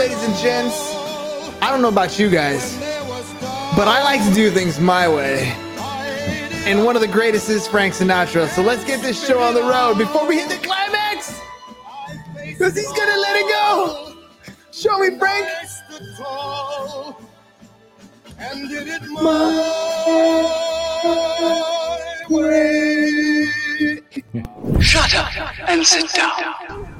ladies and gents. I don't know about you guys, but I like to do things my way. And one of the greatest is Frank Sinatra. So let's get this show on the road before we hit the climax. Because he's going to let it go. Show me, Frank. And did it my way. Shut up and sit down.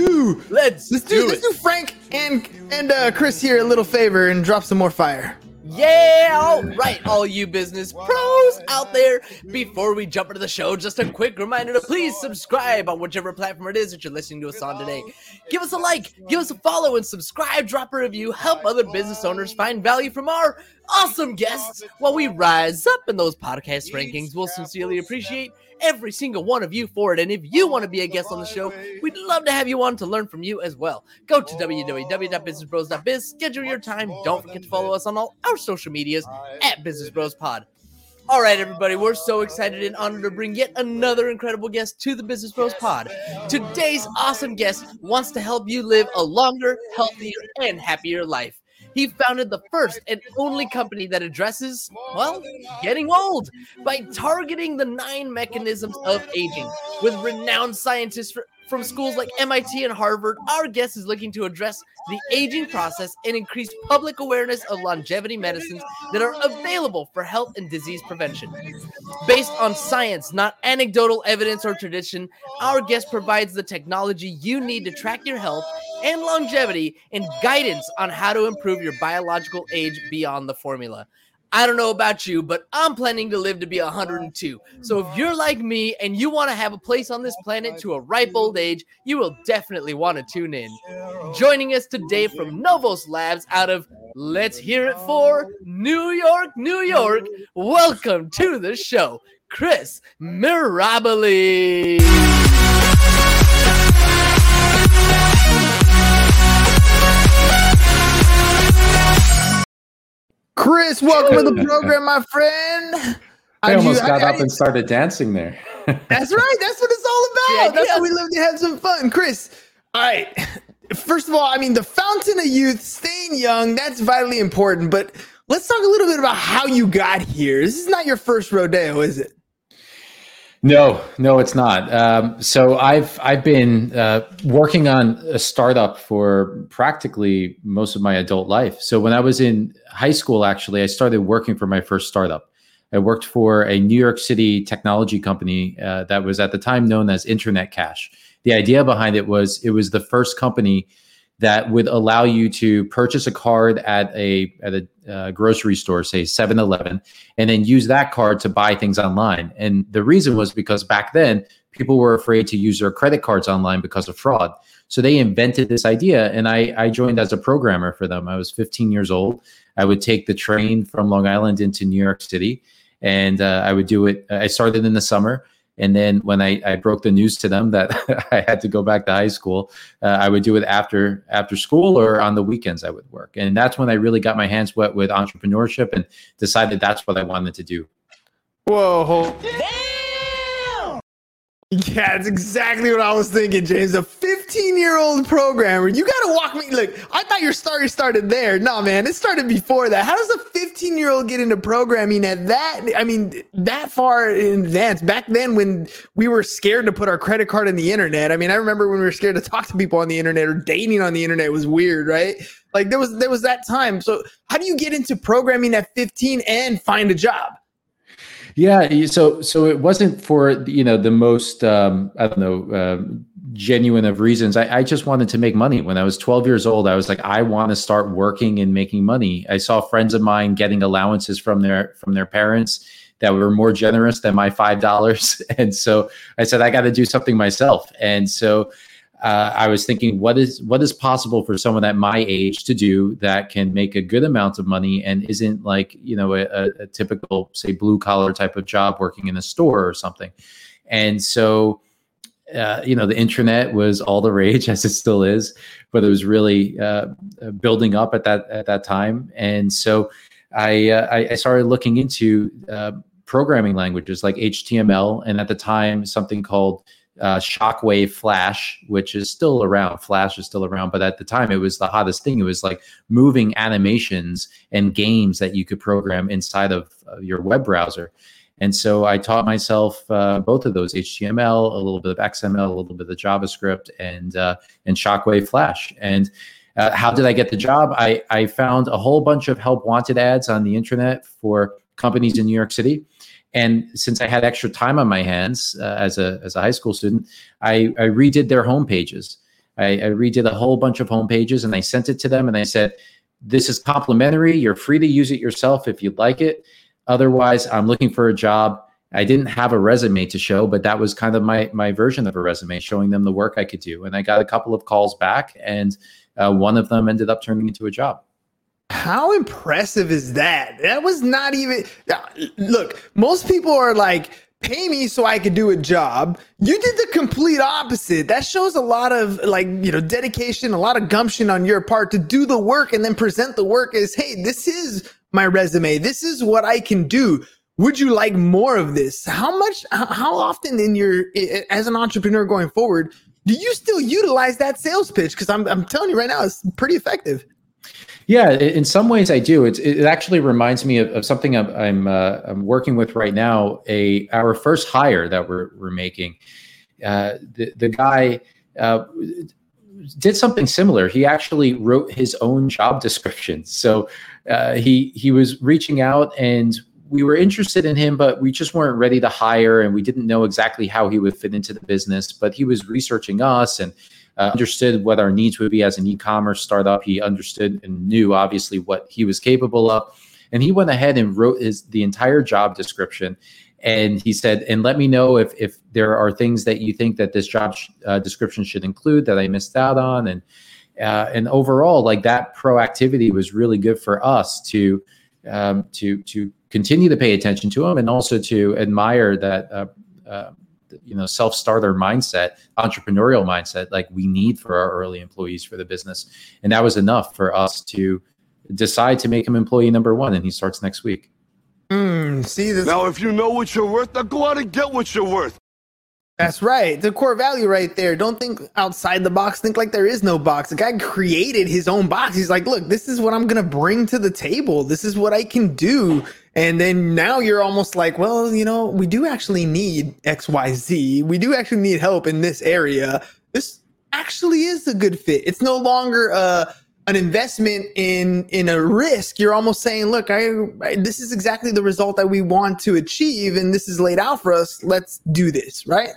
Let's, Let's do, do let's do Frank and and uh, Chris here a little favor and drop some more fire. Yeah, all right, all you business pros out there. Before we jump into the show, just a quick reminder to please subscribe on whichever platform it is that you're listening to us on today. Give us a like, give us a follow, and subscribe. Drop a review. Help other business owners find value from our awesome guests while we rise up in those podcast rankings. We'll sincerely appreciate every single one of you for it. And if you want to be a guest on the show, we'd love to have you on to learn from you as well. Go to www.businessbros.biz, schedule your time. Don't forget to follow us on all our social medias at Business Bros Pod. All right, everybody, we're so excited and honored to bring yet another incredible guest to the Business Bros Pod. Today's awesome guest wants to help you live a longer, healthier, and happier life. He founded the first and only company that addresses, well, getting old by targeting the nine mechanisms of aging. With renowned scientists from schools like MIT and Harvard, our guest is looking to address the aging process and increase public awareness of longevity medicines that are available for health and disease prevention. Based on science, not anecdotal evidence or tradition, our guest provides the technology you need to track your health and longevity and guidance on how to improve your biological age beyond the formula. I don't know about you, but I'm planning to live to be 102. So if you're like me and you want to have a place on this planet to a ripe old age, you will definitely want to tune in. Joining us today from Novos Labs out of Let's Hear It for New York, New York. Welcome to the show, Chris Mirabile. Chris, welcome to the program, my friend. I How'd almost you- got I- up I- and started dancing there. That's right. That's what it's all Yeah, about. That's yeah. why we live to have some fun. Chris, all right. First of all, I mean, the fountain of youth, staying young, that's vitally important. But let's talk a little bit about how you got here. This is not your first rodeo, is it? No, no, it's not. Um, so I've I've been uh, working on a startup for practically most of my adult life. So when I was in high school, actually, I started working for my first startup. I worked for a New York City technology company uh, that was at the time known as Internet Cash. The idea behind it was it was the first company that would allow you to purchase a card at a at a uh, grocery store, say 7-Eleven, and then use that card to buy things online. And the reason was because back then people were afraid to use their credit cards online because of fraud. So they invented this idea, and I, I joined as a programmer for them. I was 15 years old. I would take the train from Long Island into New York City, and uh, I would do it. I started in the summer. And then when I, I broke the news to them that I had to go back to high school, uh, I would do it after after school or on the weekends. I would work, and that's when I really got my hands wet with entrepreneurship and decided that's what I wanted to do. Whoa. Yeah, that's exactly what I was thinking, James. A 15 year old programmer. You got to walk me. Look, I thought your story started there. No, man, it started before that. How does a 15 year old get into programming at that? I mean, that far in advance? Back then, when we were scared to put our credit card in the internet. I mean, I remember when we were scared to talk to people on the internet or dating on the internet was weird, right? Like there was there was that time. So how do you get into programming at 15 and find a job? Yeah, so so it wasn't for you know the most um, I don't know um genuine of reasons. I, I just wanted to make money. When I was 12 years old, I was like, I want to start working and making money. I saw friends of mine getting allowances from their from their parents that were more generous than my five dollars, and so I said I got to do something myself. And so uh, I was thinking, what is what is possible for someone at my age to do that can make a good amount of money and isn't like you know a, a typical say blue collar type of job working in a store or something. And so, uh, you know, the internet was all the rage as it still is, but it was really uh, building up at that at that time. And so, I uh, I started looking into uh, programming languages like HTML, and at the time something called uh, Shockwave Flash, which is still around. Flash is still around, but at the time it was the hottest thing. It was like moving animations and games that you could program inside of uh, your web browser. And so I taught myself uh, both of those HTML, a little bit of XML, a little bit of JavaScript, and uh, and Shockwave Flash. And uh, how did I get the job? I, I found a whole bunch of help wanted ads on the internet for companies in New York City and since I had extra time on my hands uh, as a as a high school student, I, I redid their homepages. I, I redid a whole bunch of homepages, and I sent it to them, and I said, "This is complimentary. You're free to use it yourself if you'd like it. Otherwise, I'm looking for a job." I didn't have a resume to show, but that was kind of my my version of a resume, showing them the work I could do. And I got a couple of calls back, and uh, one of them ended up turning into a job. How impressive is that? That was not even. Uh, look, most people are like, pay me so I could do a job. You did the complete opposite. That shows a lot of like, you know, dedication, a lot of gumption on your part to do the work and then present the work as, hey, this is my resume. This is what I can do. Would you like more of this? How much, how often in your, as an entrepreneur going forward, do you still utilize that sales pitch? Because I'm, I'm telling you right now, it's pretty effective. Yeah, in some ways I do. It's, it actually reminds me of, of something I'm I'm, uh, I'm, working with right now. A our first hire that we're we're making. Uh, the the guy uh, did something similar. He actually wrote his own job description. So uh, he he was reaching out and we were interested in him, but we just weren't ready to hire, and we didn't know exactly how he would fit into the business. But he was researching us and uh, understood what our needs would be as an e-commerce startup. He understood and knew obviously what he was capable of, and he went ahead and wrote his the entire job description. And he said, "And let me know if if there are things that you think that this job sh- uh, description should include that I missed out on." And uh, and overall, like that proactivity was really good for us to um, to to continue to pay attention to him and also to admire that uh, uh, you know self starter mindset entrepreneurial mindset like we need for our early employees for the business and that was enough for us to decide to make him employee number one and he starts next week mm, see this now if you know what you're worth now go out and get what you're worth that's right. The core value right there. Don't think outside the box. Think like there is no box. The guy created his own box. He's like, look, this is what I'm going to bring to the table. This is what I can do. And then now you're almost like, well, you know, we do actually need XYZ. We do actually need help in this area. This actually is a good fit. It's no longer uh, an investment in in a risk. You're almost saying, look, I, I this is exactly the result that we want to achieve and this is laid out for us. Let's do this, right?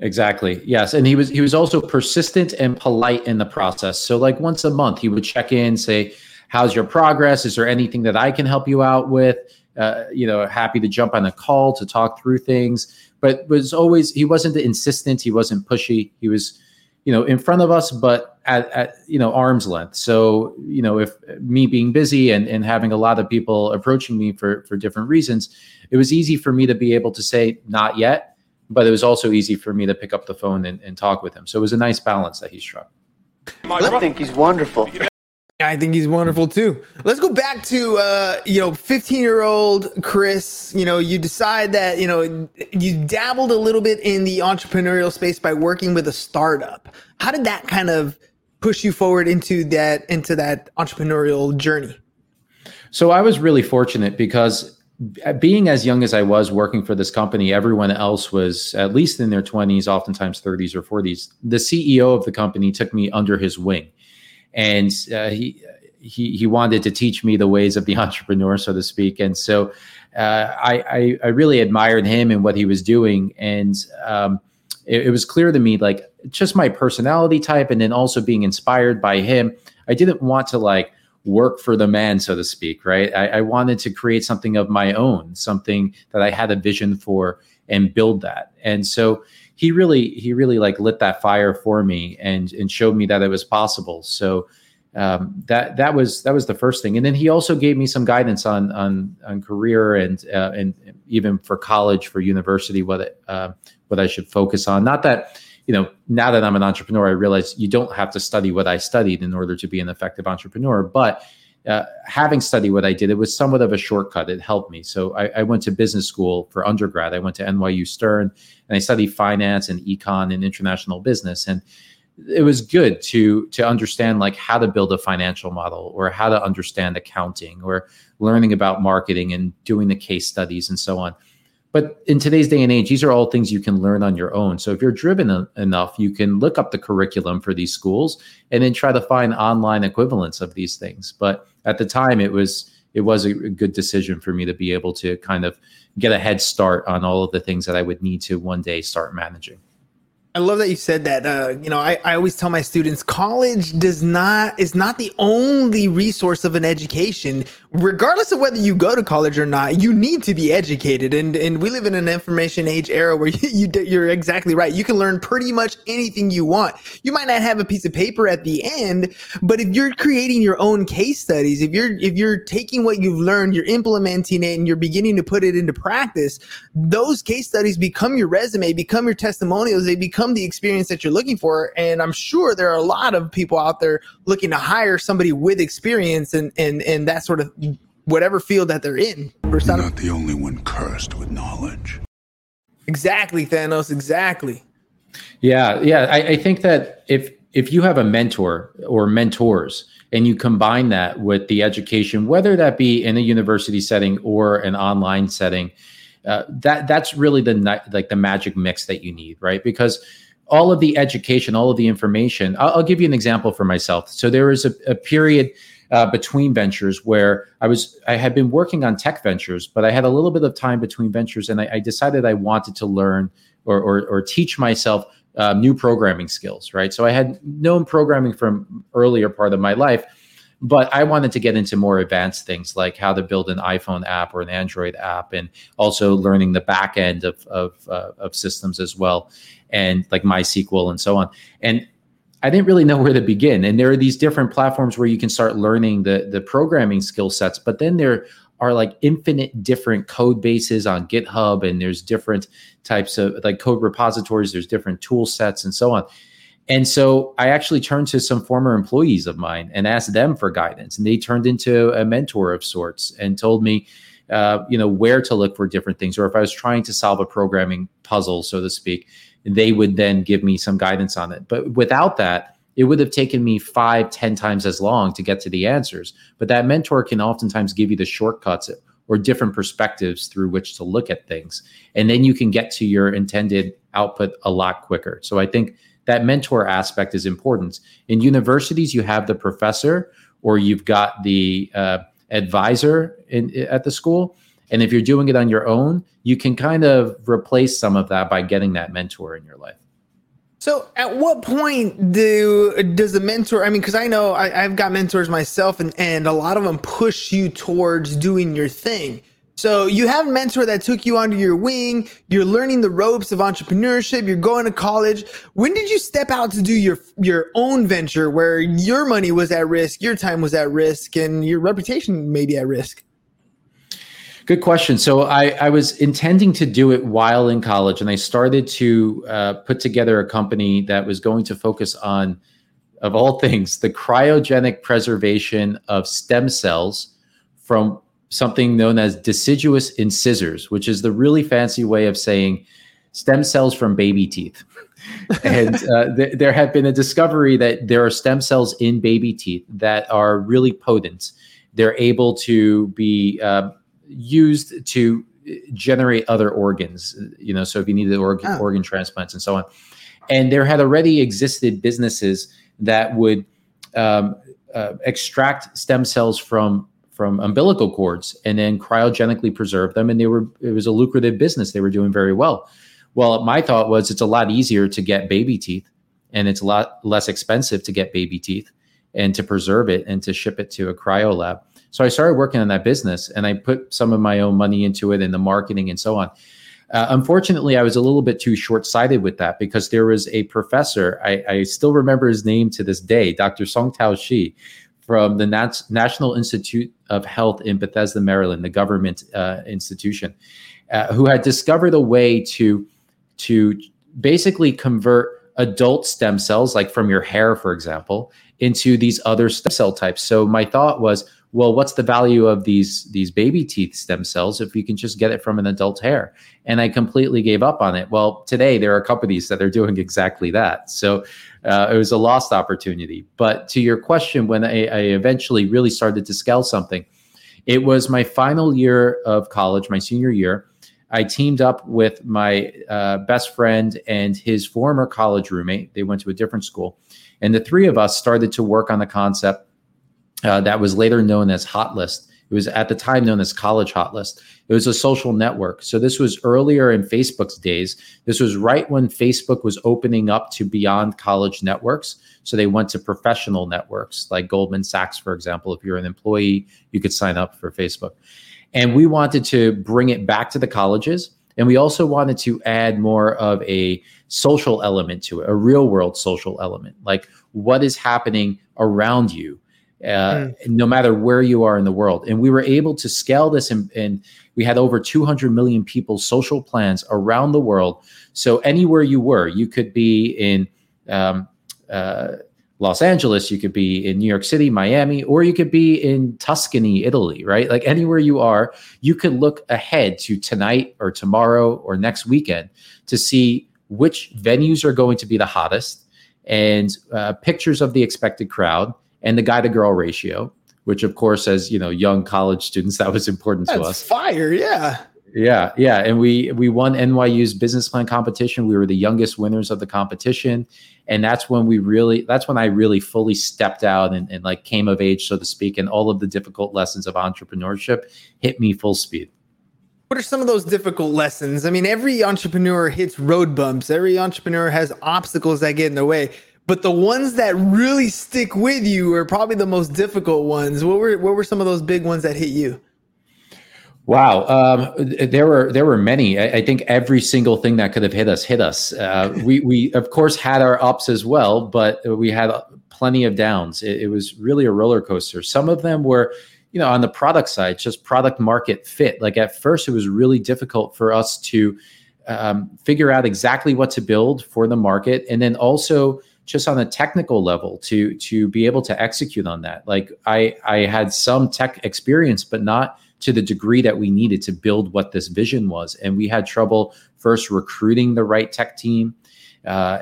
Exactly. Yes, and he was he was also persistent and polite in the process. So like once a month he would check in, say, "How's your progress? Is there anything that I can help you out with?" Uh, you know, happy to jump on a call to talk through things, but was always, he wasn't insistent. He wasn't pushy. He was, you know, in front of us, but at, at, you know, arm's length. So, you know, if me being busy and, and having a lot of people approaching me for, for different reasons, it was easy for me to be able to say, not yet, but it was also easy for me to pick up the phone and, and talk with him. So it was a nice balance that he struck. I think he's wonderful. I think he's wonderful too. Let's go back to uh, you know, 15 year old Chris. You know, you decide that you know you dabbled a little bit in the entrepreneurial space by working with a startup. How did that kind of push you forward into that into that entrepreneurial journey? So I was really fortunate because being as young as I was working for this company, everyone else was at least in their 20s, oftentimes 30s or 40s. The CEO of the company took me under his wing and uh, he he he wanted to teach me the ways of the entrepreneur, so to speak. And so uh, I, I, I really admired him and what he was doing, and um, it, it, was clear to me like just my personality type, and then also being inspired by him. I didn't want to like work for the man, so to speak, right? I, I wanted to create something of my own, something that I had a vision for, and build that. And so he really he really like lit that fire for me and and showed me that it was possible. So um, that that was that was the first thing, and then he also gave me some guidance on on on career and uh, and even for college for university what uh, what I should focus on. Not that you know now that I'm an entrepreneur, I realize you don't have to study what I studied in order to be an effective entrepreneur, but uh, having studied what I did, it was somewhat of a shortcut. It helped me. So I, I, went to business school for undergrad. I went to NYU Stern and I studied finance and econ and international business. And it was good to to understand like how to build a financial model or how to understand accounting or learning about marketing and doing the case studies and so on but in today's day and age these are all things you can learn on your own. So if you're driven a- enough you can look up the curriculum for these schools and then try to find online equivalents of these things. But at the time it was it was a good decision for me to be able to kind of get a head start on all of the things that i would need to one day start managing I love that you said that. Uh, you know, I, I always tell my students college does not is not the only resource of an education. Regardless of whether you go to college or not, you need to be educated. And and we live in an information age era where you, you you're exactly right. You can learn pretty much anything you want. You might not have a piece of paper at the end, but if you're creating your own case studies, if you're if you're taking what you've learned, you're implementing it, and you're beginning to put it into practice, those case studies become your resume, become your testimonials. They become become the experience that you're looking for. And I'm sure there are a lot of people out there looking to hire somebody with experience and and and that sort of whatever field that they're in. You're not the only one cursed with knowledge. Exactly, Thanos. Exactly. Yeah, yeah. I, I think that if if you have a mentor or mentors and you combine that with the education, whether that be in a university setting or an online setting, uh, that that's really the like the magic mix that you need, right? Because all of the education, all of the information. I'll, I'll give you an example for myself. So there was a, a period uh, between ventures where I was I had been working on tech ventures, but I had a little bit of time between ventures, and I, I decided I wanted to learn or or, or teach myself uh, new programming skills. Right. So I had known programming from earlier part of my life but I wanted to get into more advanced things like how to build an iPhone app or an Android app, and also learning the back end of of, uh, of systems as well, and like MySQL and so on. And I didn't really know where to begin. And there are these different platforms where you can start learning the the programming skill sets, but then there are like infinite different code bases on GitHub, and there's different types of like code repositories. There's different tool sets and so on. And so I actually turned to some former employees of mine and asked them for guidance. And they turned into a mentor of sorts and told me, uh, you know, where to look for different things. Or if I was trying to solve a programming puzzle, so to speak, they would then give me some guidance on it. But without that, it would have taken me five, ten times as long to get to the answers. But that mentor can oftentimes give you the shortcuts or different perspectives through which to look at things. And then you can get to your intended output a lot quicker. So I think that mentor aspect is important. In universities, you have the professor or you've got the uh, advisor in, at the school. And if you're doing it on your own, you can kind of replace some of that by getting that mentor in your life. So, at what point do does the mentor? I mean, because I know I, have got mentors myself, and and a lot of them push you towards doing your thing. So you have a mentor that took you under your wing. You're learning the ropes of entrepreneurship. You're going to college. When did you step out to do your your own venture where your money was at risk, your time was at risk, and your reputation may be at risk? Good question. So I, I was intending to do it while in college, and I started to uh, put together a company that was going to focus on, of all things, the cryogenic preservation of stem cells from something known as deciduous incisors, which is the really fancy way of saying stem cells from baby teeth. and uh, th- there have been a discovery that there are stem cells in baby teeth that are really potent. They're able to be uh, used to generate other organs. You know, so if you needed organ, oh. organ transplants and so on, and there had already existed businesses that would um, uh, extract stem cells from from umbilical cords and then cryogenically preserve them. And they were it was a lucrative business. They were doing very well. Well my thought was it's a lot easier to get baby teeth and it's a lot less expensive to get baby teeth and to preserve it and to ship it to a cryo lab. So i started working on that business and i put some of my own money into it and the marketing and so on. Uh, unfortunately, I was a little bit too short sighted with that because there was a professor, I, I, still remember his name to this day, Dr. Song Tao Shi, from the Nat- National Institute of Health in Bethesda, Maryland, the government uh, institution, uh, who had discovered a way to, to basically convert adult stem cells, like from your hair, for example, into these other stem cell types. So my thought was, well, what's the value of these these baby teeth stem cells if you can just get it from an adult hair? And I completely gave up on it. Well, today there are companies that are doing exactly that. So uh, it was a lost opportunity. But to your question, when I, I eventually really started to scale something, it was my final year of college, my senior year. I teamed up with my uh, best friend and his former college roommate. They went to a different school. And the three of us started to work on the concept uh, that was later known as Hotlist. It was at the time known as College Hotlist. It was a social network. So this was earlier in Facebook's days. This was right when Facebook was opening up to beyond college networks. So they went to professional networks like Goldman Sachs, for example. If you're an employee, you could sign up for Facebook. And we wanted to bring it back to the colleges. And we also wanted to add more of a social element to it, a real world social element, like what is happening around you uh, mm. no matter where you are in the world. And we were able to scale this, and, and, we had over 200 million people social plans around the world. So anywhere you were, you could be in um, uh, Los Angeles, you could be in New York City, Miami, or you could be in Tuscany, Italy, right? Like anywhere you are, you could look ahead to tonight or tomorrow or next weekend to see which venues are going to be the hottest and uh, pictures of the expected crowd and the guy to girl ratio, which of course, as you know, young college students, that was important That's to us. Fire, yeah. Yeah, yeah, and we we won NYU's business plan competition. We were the youngest winners of the competition, and that's when we really that's when I really fully stepped out and, and like came of age, so to speak, and all of the difficult lessons of entrepreneurship hit me full speed. What are some of those difficult lessons? I mean, every entrepreneur hits road bumps. Every entrepreneur has obstacles that get in the way but the ones that really stick with you are probably the most difficult ones. What were what were some of those big ones that hit you? Wow, um, there were there were many. I, I, think every single thing that could have hit us hit us. Uh, we we of course had our ups as well, but we had plenty of downs. It, it was really a roller coaster. Some of them were, you know, on the product side, just product market fit. Like at first, it was really difficult for us to um, figure out exactly what to build for the market, and then also just on a technical level to to be able to execute on that. Like i i had some tech experience but not to the degree that we needed to build what this vision was. And we had trouble first recruiting the right tech team. Uh,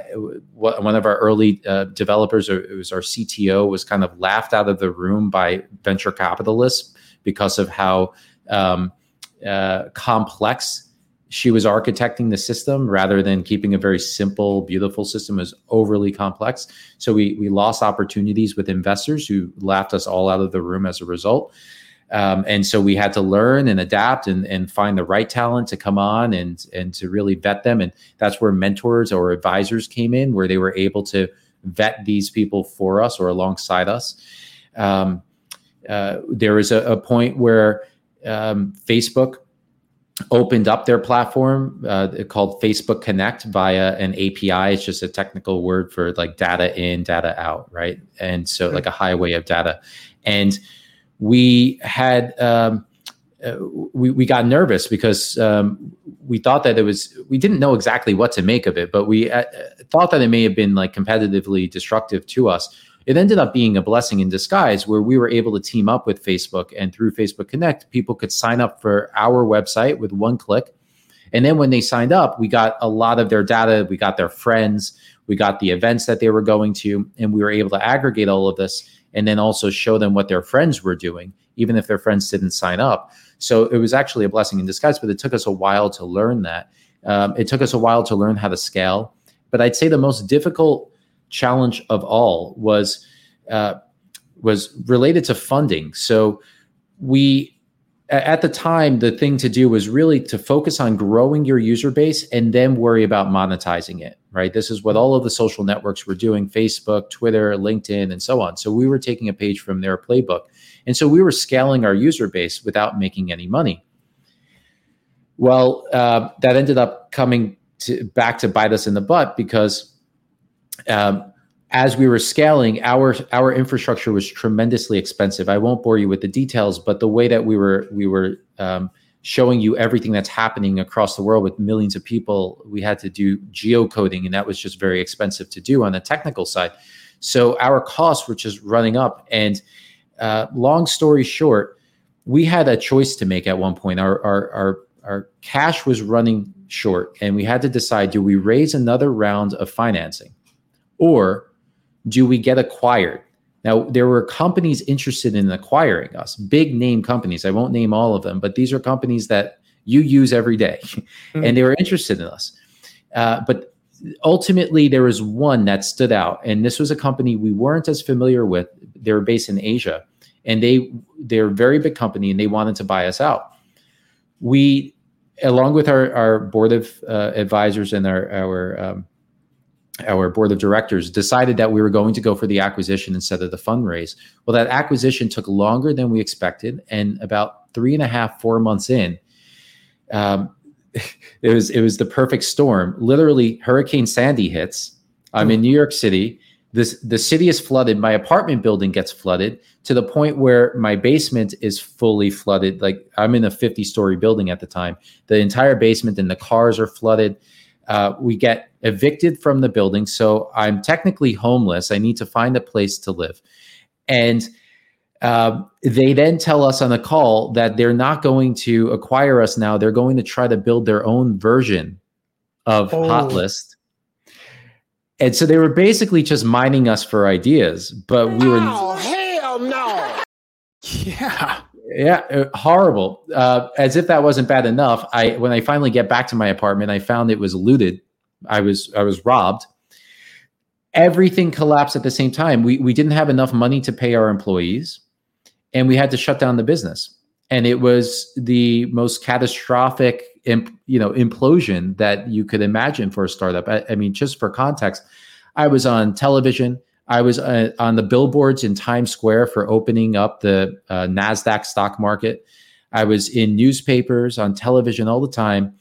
one of our early uh, developers, it was our CTO, was kind of laughed out of the room by venture capitalists because of how um, uh, complex she was architecting the system rather than keeping a very simple, beautiful system as overly complex. So we we lost opportunities with investors who laughed us all out of the room as a result. Um, and so we had to learn and adapt and, and find the right talent to come on and and to really vet them. And that's where mentors or advisors came in, where they were able to vet these people for us or alongside us. Um, uh, there was a, a point where um, Facebook opened up their platform uh, called Facebook Connect via an API. It's just a technical word for like data in, data out, right? And so, like a highway of data. And we had, um, uh, we, we got nervous because um, we thought that it was, we didn't know exactly what to make of it, but we uh, thought that it may have been like competitively destructive to us it ended up being a blessing in disguise where we were able to team up with Facebook and through Facebook Connect, people could sign up for our website with one click. And then when they signed up, we got a lot of their data, we got their friends, we got the events that they were going to, and we were able to aggregate all of this and then also show them what their friends were doing, even if their friends didn't sign up. So it was actually a blessing in disguise, but it took us a while to learn that. Um, it took us a while to learn how to scale. But I'd say the most difficult challenge of all was uh, was related to funding. So we at the time the thing to do was really to focus on growing your user base and then worry about monetizing it right? This is what all of the social networks were doing facebook twitter linkedin and so on. So we were taking a page from their playbook. And so we were scaling our user base without making any money. Well, uh, that ended up coming to, back to bite us in the butt because um, as we were scaling, our our infrastructure was tremendously expensive. I won't bore you with the details, but the way that we were we were um, showing you everything that's happening across the world with millions of people, we had to do geocoding, and that was just very expensive to do on the technical side. So our costs were just running up. And uh, long story short, we had a choice to make at one point. Our our our our cash was running short, and we had to decide: do we raise another round of financing, or do we get acquired? Now, there were companies interested in acquiring us, big name companies. I won't name all of them, but these are companies that you use every day, mm-hmm. and they were interested in us. Uh, but ultimately, there was one that stood out, and this was a company we weren't as familiar with. They were based in Asia, and they they're a very big company, and they wanted to buy us out. We, along with our our board of uh, advisors and our our um, our board of directors decided that we were going to go for the acquisition instead of the fundraise. Well, that acquisition took longer than we expected, and about three and a half, four months in, um, it was it was the perfect storm. Literally, Hurricane Sandy hits. I'm in New York City. This the city is flooded. My apartment building gets flooded to the point where my basement is fully flooded. Like I'm in a 50 story building at the time. The entire basement and the cars are flooded. Uh, we get evicted from the building. So I'm technically homeless. I need to find a place to live. And uh, they then tell us on a call that they're not going to acquire us now. They're going to try to build their own version of oh. Hotlist. And so they were basically just mining us for ideas, but we were. Oh, hell no. Yeah. Yeah, uh, horrible. Uh, as if that wasn't bad enough, I when I finally get back to my apartment, I found it was looted. I was I was robbed. Everything collapsed at the same time. We we didn't have enough money to pay our employees, and we had to shut down the business. And it was the most catastrophic, imp, you know, implosion that you could imagine for a startup. I, I mean, just for context, I was on television. I was uh, on the billboards in Times Square for opening up the uh, NASDAQ stock market. I was in newspapers, on television all the time,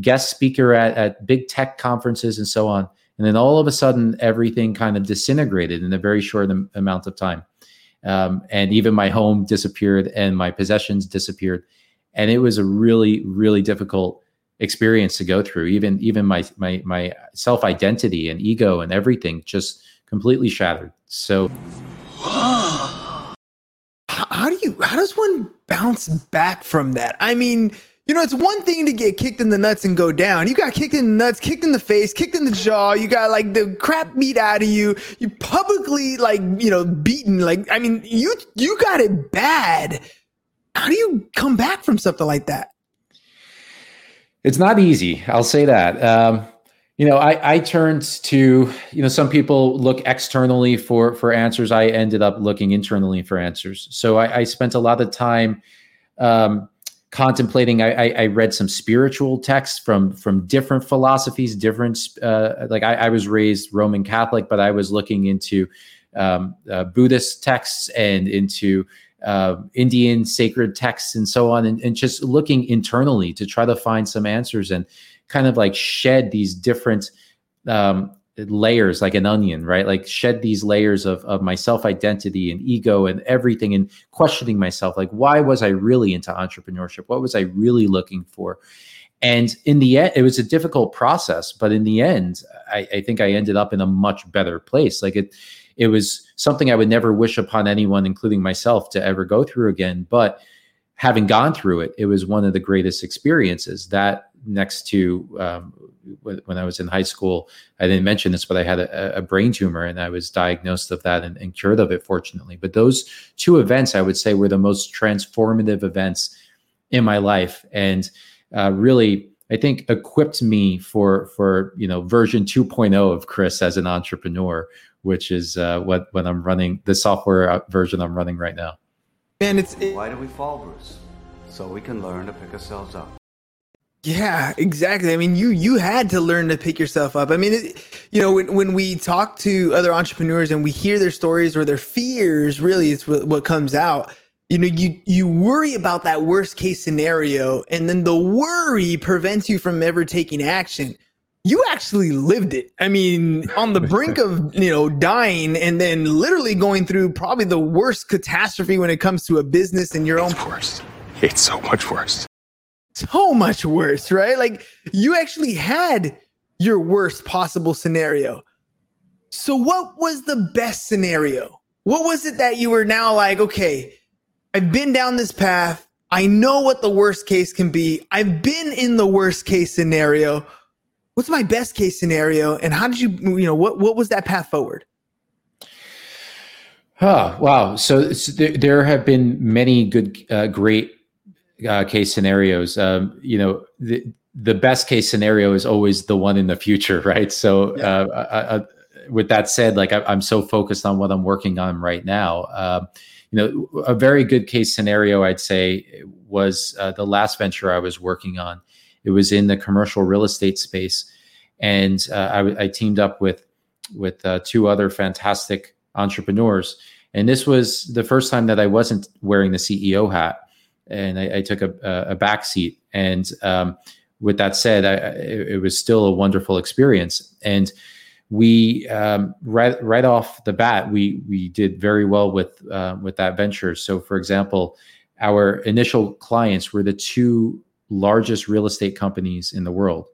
guest speaker at, at big tech conferences and so on. And then all of a sudden, everything kind of disintegrated in a very short am- amount of time. Um, and even my home disappeared and my possessions disappeared. And it was a really, really difficult experience to go through. Even even my my my self identity and ego and everything just completely shattered. So, how, do you? How does one bounce back from that? I mean, you know, it's one thing to get kicked in the nuts and go down. You got kicked in the nuts, kicked in the face, kicked in the jaw. You got like the crap beat out of you. You publicly like, you know, beaten. Like, I mean, you you got it bad. How do you come back from something like that? It's not easy. I'll say that. Um, you know I, I turned to you know some people look externally for for answers. I ended up looking internally for answers. So i, I spent a lot of time um, contemplating. I, I, read some spiritual texts from from different philosophies different uh, like I, I, was raised roman catholic but i was looking into um, uh, buddhist texts and into uh, indian sacred texts and so on and, and just looking internally to try to find some answers. And kind of like shed these different um, layers like an onion, right? Like shed these layers of, of my self identity and ego and everything and questioning myself. Like, why was I really into entrepreneurship? What was I really looking for? And in the end, it was a difficult process, but in the end, I, I think I ended up in a much better place. Like it, it was something I would never wish upon anyone, including myself, to ever go through again. But having gone through it, it was one of the greatest experiences. That next to um, when I was in high school. I didn't mention this, but I had a, a brain tumor and I was diagnosed of that and, and, cured of it, fortunately. But those two events, I would say, were the most transformative events in my life, and uh, really, I think, equipped me for for you know version 2.0 of Chris as an entrepreneur, which is uh, what when I'm running the software uh, version I'm running right now. And it's it- why do we fall, Bruce? So we can learn to pick ourselves up. Yeah, exactly. I mean, you you had to learn to pick yourself up. I mean, it, you know, when when we talk to other entrepreneurs and we hear their stories or their fears, really, it's what, what comes out. you know you you worry about that worst case scenario and then the worry prevents you from ever taking action you actually lived it i mean on the brink of you know dying and then literally going through probably the worst catastrophe when it comes to a business and your own worse it's so much worse so much worse right like you actually had your worst possible scenario so what was the best scenario what was it that you were now like okay I've been down this path. I know what the worst case can be. I've been in the worst case scenario. What's my best case scenario? And how did you, you know, what, what was that path forward? Oh, wow. So, so there, there, have been many good, uh, great uh, case scenarios. Um, you know, the, the best case scenario is always the one in the future, right? So, yeah. uh, I, I, with that said, like I, am so focused on what I'm working on right now. Um, you know, a very good case scenario, I'd say, was uh, the last venture I was working on. It was in the commercial real estate space, and uh, I, I, teamed up with with uh, two other fantastic entrepreneurs. And this was the first time that I wasn't wearing the CEO hat, and I, I took a, a back seat. And um, with that said, I, it, it was still a wonderful experience. And we um, right right off the bat we we did very well with uh, with that venture. So, for example, our initial clients were the two largest real estate companies in the world,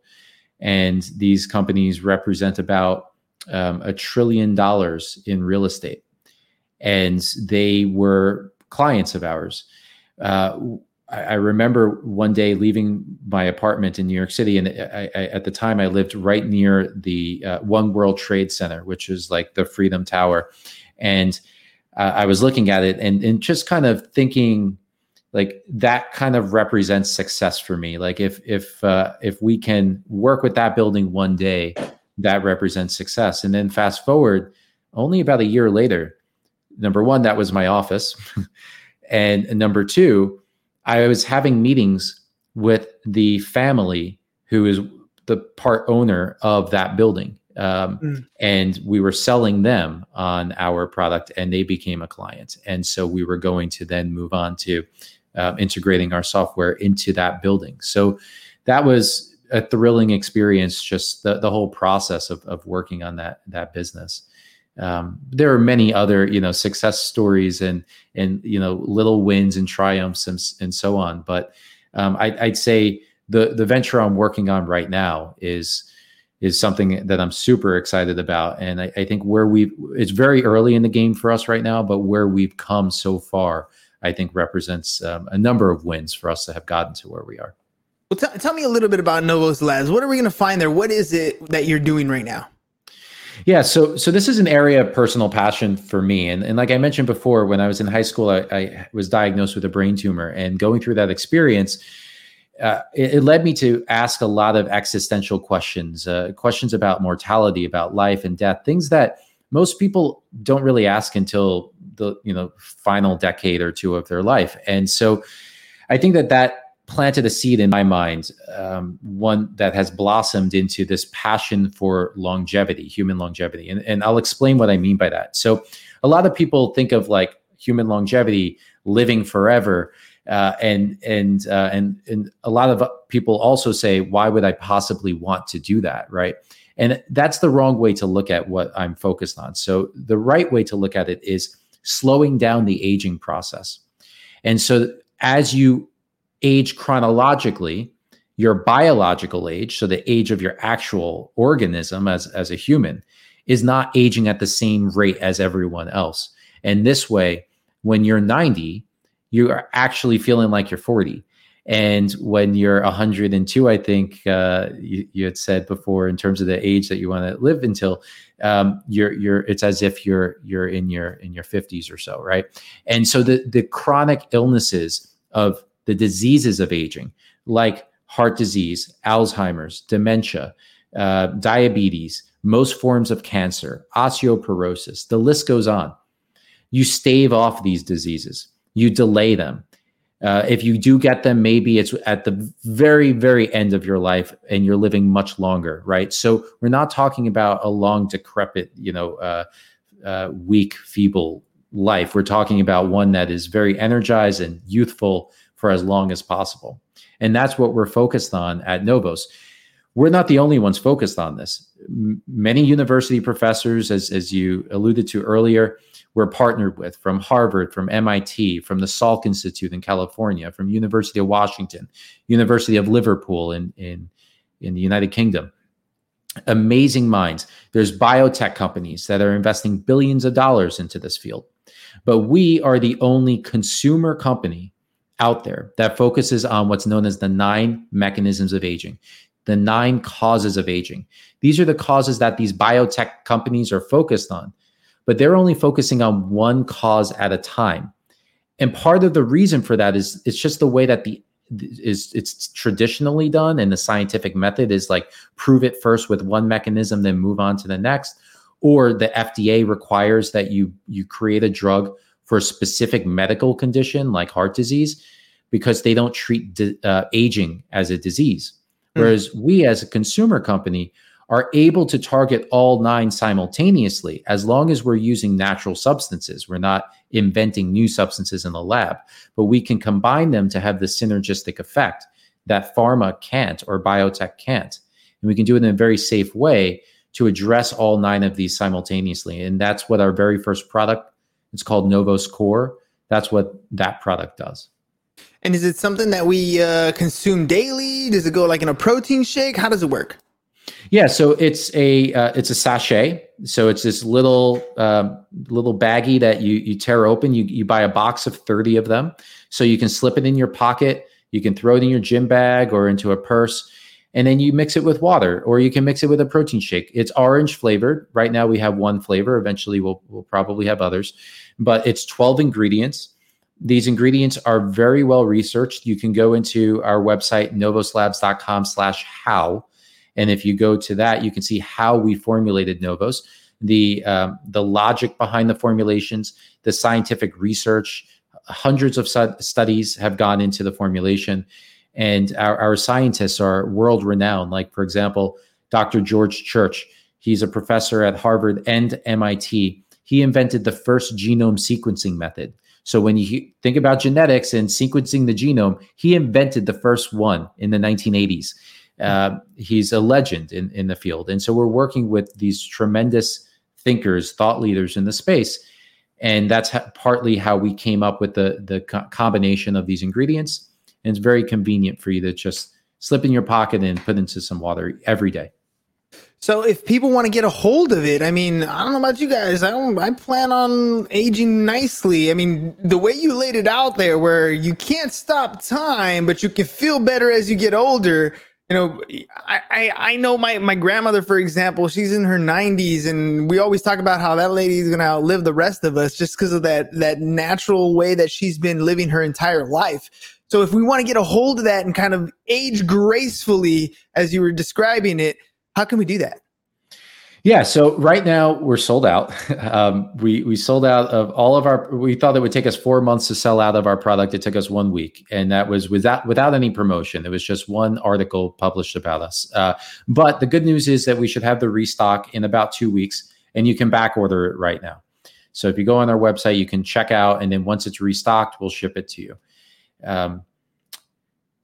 and these companies represent about um, a trillion dollars in real estate, and they were clients of ours. Uh, I, remember one day leaving my apartment in New York City, and I, I, at the time I lived right near the uh, One World Trade Center, which is like the Freedom Tower, and uh, I was looking at it and and just kind of thinking, like that kind of represents success for me. Like if if uh, if we can work with that building one day, that represents success. And then fast forward, only about a year later, number one, that was my office, and number two I was having meetings with the family who is the part owner of that building. Um, mm. And we were selling them on our product, and they became a client. And so we were going to then move on to uh, integrating our software into that building. So that was a thrilling experience, just the, the whole process of, of working on that that business. Um, there are many other you know success stories and and you know little wins and triumphs and, and so on. But um, I, i'd say the the venture i'm working on right now is is something that i'm super excited about. And i, I think where we it's very early in the game for us right now but where we've come so far i think represents um, a number of wins for us to have gotten to where we are. Well t- tell me a little bit about novos labs what are we going to find there? What is it that you're doing right now? Yeah, so so this is an area of personal passion for me, and and like I mentioned before, when I was in high school, I, I was diagnosed with a brain tumor, and going through that experience, uh, it, it, led me to ask a lot of existential questions, uh, questions about mortality, about life and death, things that most people don't really ask until the you know final decade or two of their life, and so I think that that planted a seed in my mind, um, one that has blossomed into this passion for longevity, human longevity. And, and I'll explain what I mean by that. So, a lot of people think of like human longevity, living forever. Uh, and and uh, and and a lot of people also say, why would I possibly want to do that, right? And that's the wrong way to look at what I'm focused on. So the right way to look at it is slowing down the aging process. And so as you age chronologically, your biological age, so the age of your actual organism as, as a human, is not aging at the same rate as everyone else. And this way, when you're 90, you are actually feeling like you're 40. And when you're 102, I think uh, you, you, had said before, in terms of the age that you want to live until, um, you're you're it's as if you're you're in your in your 50s or so, right? And so the the chronic illnesses of the diseases of aging, like heart disease, Alzheimer's, dementia, uh, diabetes, most forms of cancer, osteoporosis, the list goes on. You stave off these diseases, you delay them. Uh, if you do get them, maybe it's at the very, very end of your life and you're living much longer, right? So we're not talking about a long, decrepit, you know, uh, uh, weak, feeble life. We're talking about one that is very energized and youthful for as long as possible. And that's what we're focused on at Novos. We're not the only ones focused on this. M- many university professors, as, as you alluded to earlier, we're partnered with from Harvard, from MIT, from the Salk Institute in California, from University of Washington, University of Liverpool in, in, in the United Kingdom. Amazing minds. There's biotech companies that are investing billions of dollars into this field. But we are the only consumer company out there that focuses on what's known as the nine mechanisms of aging, the nine causes of aging. These are the causes that these biotech companies are focused on, but they're only focusing on one cause at a time. And part of the reason for that is it's just the way that the is it's traditionally done and the scientific method is like prove it first with one mechanism then move on to the next or the FDA requires that you you create a drug for a specific medical condition like heart disease because they don't treat di- uh, aging as a disease. Mm. Whereas we as a consumer company are able to target all nine simultaneously as long as we're using natural substances. We're not inventing new substances in the lab, but we can combine them to have the synergistic effect that pharma can't or biotech can't. And we can do it in a very safe way to address all nine of these simultaneously. And that's what our very first product, it's called Novos Core. That's what that product does. And is it something that we uh, consume daily? Does it go like in a protein shake? How does it work? Yeah, so it's a uh, it's a sachet. So it's this little uh, little baggie that you you tear open. You you buy a box of thirty of them, so you can slip it in your pocket. You can throw it in your gym bag or into a purse. And then you mix it with water or you can mix it with a protein shake. It's orange flavored. Right now we have one flavor. Eventually we'll, we'll probably have others. But it's 12 ingredients. These ingredients are very well researched. You can go into our website novoslabs.com slash how and if you go to that you can see how we formulated novos the um, the logic behind the formulations the scientific research hundreds of studies have gone into the formulation and our, our scientists are world renowned. Like, for example, Dr. George Church, he's a professor at Harvard and MIT. He invented the first genome sequencing method. So when you think about genetics and sequencing the genome, he invented the first one in the 1980s. Uh, he's a legend in, in the field. And so we're working with these tremendous thinkers, thought leaders in the space. And that's ha- partly how we came up with the, the co- combination of these ingredients and it's very convenient for you to just slip in your pocket and put into some water every day. So if people want to get a hold of it, I mean, I don't know about you guys. I don't I plan on aging nicely. I mean, the way you laid it out there where you can't stop time, but you can feel better as you get older. You know, I, I, know my, my grandmother, for example, she's in her 90s, and we always talk about how that lady is going to outlive the rest of us just because of that that natural way that she's been living her entire life. So if we want to get a hold of that and kind of age gracefully, as you were describing it, how can we do that? Yeah, so right now we're sold out. Um, we we sold out of all of our. We thought it would take us four months to sell out of our product. It took us one week, and that was without without any promotion. It was just one article published about us. Uh, but the good news is that we should have the restock in about two weeks, and you can back order it right now. So if you go on our website, you can check out, and then once it's restocked, we'll ship it to you. Um,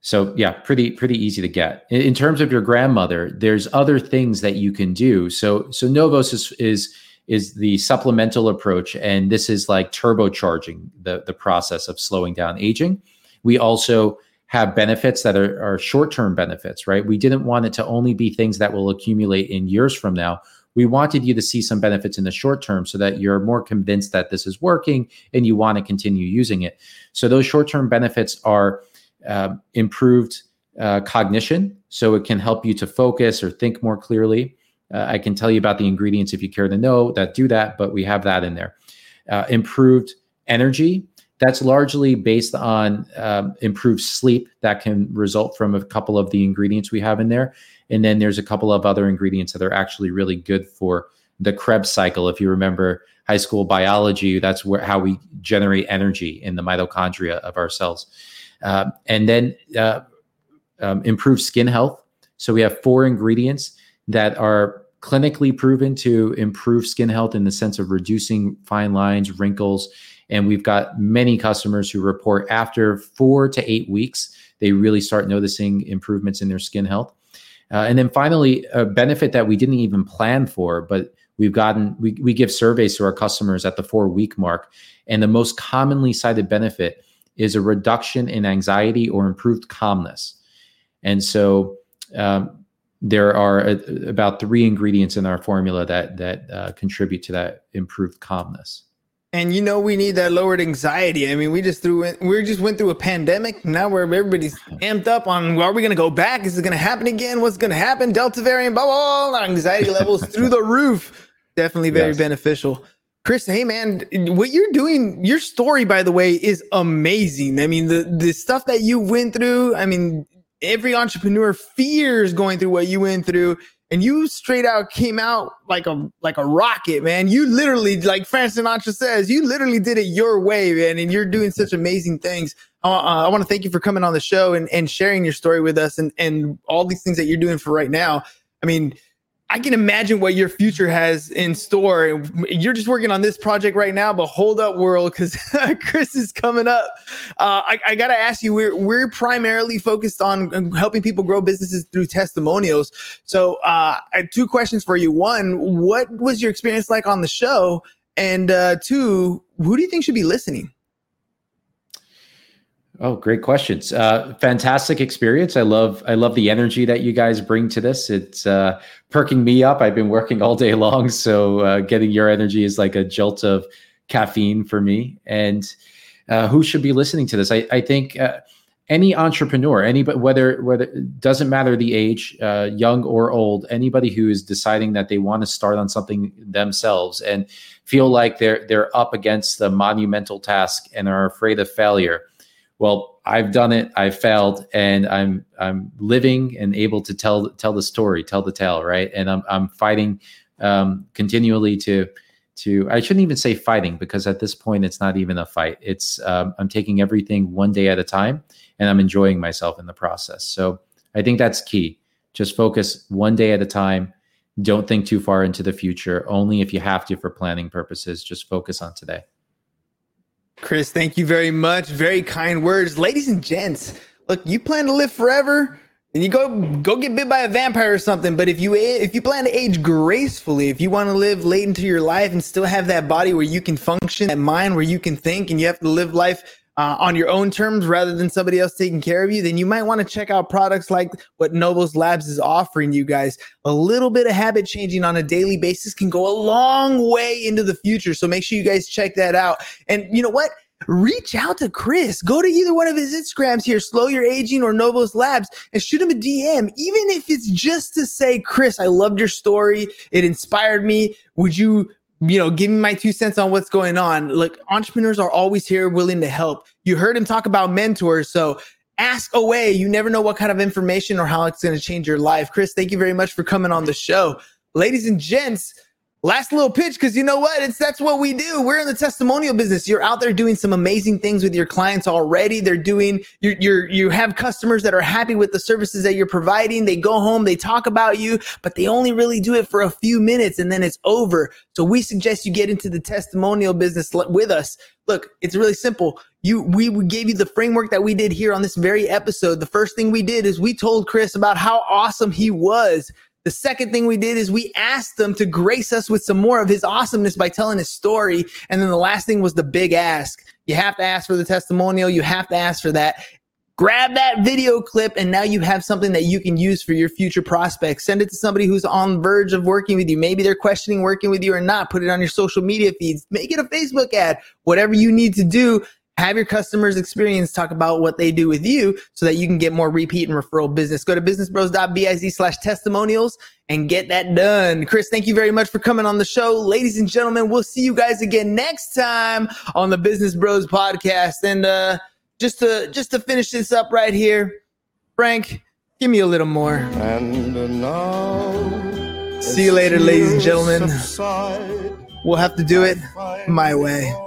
so yeah, pretty pretty easy to get. In, in, terms of your grandmother, there's other things that you can do. So so Novos is is is the supplemental approach, and this is like turbocharging the the process of slowing down aging. We also have benefits that are, are short term benefits, right? We didn't want it to only be things that will accumulate in years from now. We wanted you to see some benefits in the short term so that you're more convinced that this is working and you want to continue using it. So, those short term benefits are uh, improved uh, cognition. So, it can help you to focus or think more clearly. Uh, I can tell you about the ingredients if you care to know that do that, but we have that in there. Uh, improved energy. That's largely based on um, improved sleep that can result from a couple of the ingredients we have in there. And then there's a couple of other ingredients that are actually really good for the Krebs cycle. If you remember high school biology, that's where how we generate energy in the mitochondria of our cells. Uh, and then uh, um, improve skin health. So we have four ingredients that are clinically proven to improve skin health in the sense of reducing fine lines, wrinkles. And we've got many customers who report after four to eight weeks, they really start noticing improvements in their skin health. Uh, and then finally, a benefit that we didn't even plan for, but we've gotten, we, we give surveys to our customers at the four week mark. And the most commonly cited benefit is a reduction in anxiety or improved calmness. And so um, there are a, about three ingredients in our formula that that uh, contribute to that improved calmness. And you know we need that lowered anxiety. I mean, we just threw in, we just went through a pandemic. Now where everybody's amped up on are we going to go back? Is it going to happen again? What's going to happen? Delta variant, blah blah. blah. Anxiety levels through the roof. Definitely very yes. beneficial. Chris, hey man, what you're doing, your story, by the way, is amazing. I mean, the the stuff that you went through. I mean, every entrepreneur fears going through what you went through and you straight out came out like a like a rocket, man. You literally, like Frank Sinatra says, you literally did it your way, man, and you're doing such amazing things. Uh, uh I want to thank you for coming on the show and, and sharing your story with us and and all these things that you're doing for right now. I mean, I can imagine what your future has in store. You're just working on this project right now, but hold up, world, because Chris is coming up. Uh, I, I got to ask you, we're we're primarily focused on helping people grow businesses through testimonials. So, uh, I have two questions for you. One, what was your experience like on the show? And uh, two, who do you think should be listening? Oh, great questions. Uh, fantastic experience. I love I love the energy that you guys bring to this. It's uh, perking me up. I've been working all day long, so uh, getting your energy is like a jolt of caffeine for me. And uh, who should be listening to this? I, I think uh, any entrepreneur, anybody, whether whether doesn't matter the age, uh, young or old, anybody who is deciding that they want to start on something themselves and feel like they're they're up against the monumental task and are afraid of failure well i've done it i've failed and i'm i'm living and able to tell tell the story tell the tale right? And i'm, I'm fighting um, continually to to i shouldn't even say fighting because at this point it's not even a fight. It's um, i'm taking everything one day at a time and i'm enjoying myself in the process. So i think that's key. Just focus one day at a time. Don't think too far into the future. Only if you have to for planning purposes just focus on today Chris, thank you very much. Very kind words. Ladies and gents, look, you plan to live forever and you go go get bit by a vampire or something, but if you if you plan to age gracefully, if you want to live late into your life and still have that body where you can function, that mind where you can think and you have to live life uh, on your own terms rather than somebody else taking care of you, then you might want to check out products like what Novos Labs is offering you guys. A little bit of habit changing on a daily basis can go a long way into the future. So make sure you guys check that out. And you know what? reach out to Chris. Go to either one of his Instagrams here, Slow Your Aging or Novos Labs, and shoot him a DM, even if it's just to say, Chris, I loved your story. It inspired me. Would you you know, give me my two cents on what's going on. Like entrepreneurs are always here willing to help. You heard him talk about mentors. So ask away. You never know what kind of information or how it's going to change your life. Chris, thank you very much for coming on the show. Ladies and gents, last little pitch because you know what? It's that's what we do. We're in the testimonial business. You're out there doing some amazing things with your clients already. They're doing you're, you're you have customers that are happy with the services that you're providing. They go home they talk about you but they only really do it for a few minutes and then it's over. So we suggest you get into the testimonial business with us. Look it's really simple. You we, we gave you the framework that we did here on this very episode. The first thing we did is we told chris about how awesome he was the second thing we did is we asked them to grace us with some more of his awesomeness by telling his story. And then the last thing was the big ask. You have to ask for the testimonial. You have to ask for that. Grab that video clip and now you have something that you can use for your future prospects. Send it to somebody who's on the verge of working with you. Maybe they're questioning working with you or not. Put it on your social media feeds. Make it a Facebook ad. Whatever you need to do have your customers experience talk about what they do with you so that you can get more repeat and referral business. Go to businessbros.biz slash testimonials and get that done. Chris, thank you very much for coming on the show. Ladies and gentlemen, we'll see you guys again next time on the Business Bros podcast. And uh, just to just to finish this up right here, Frank, give me a little more. And now, see you later, ladies and gentlemen. We'll have to do it my way.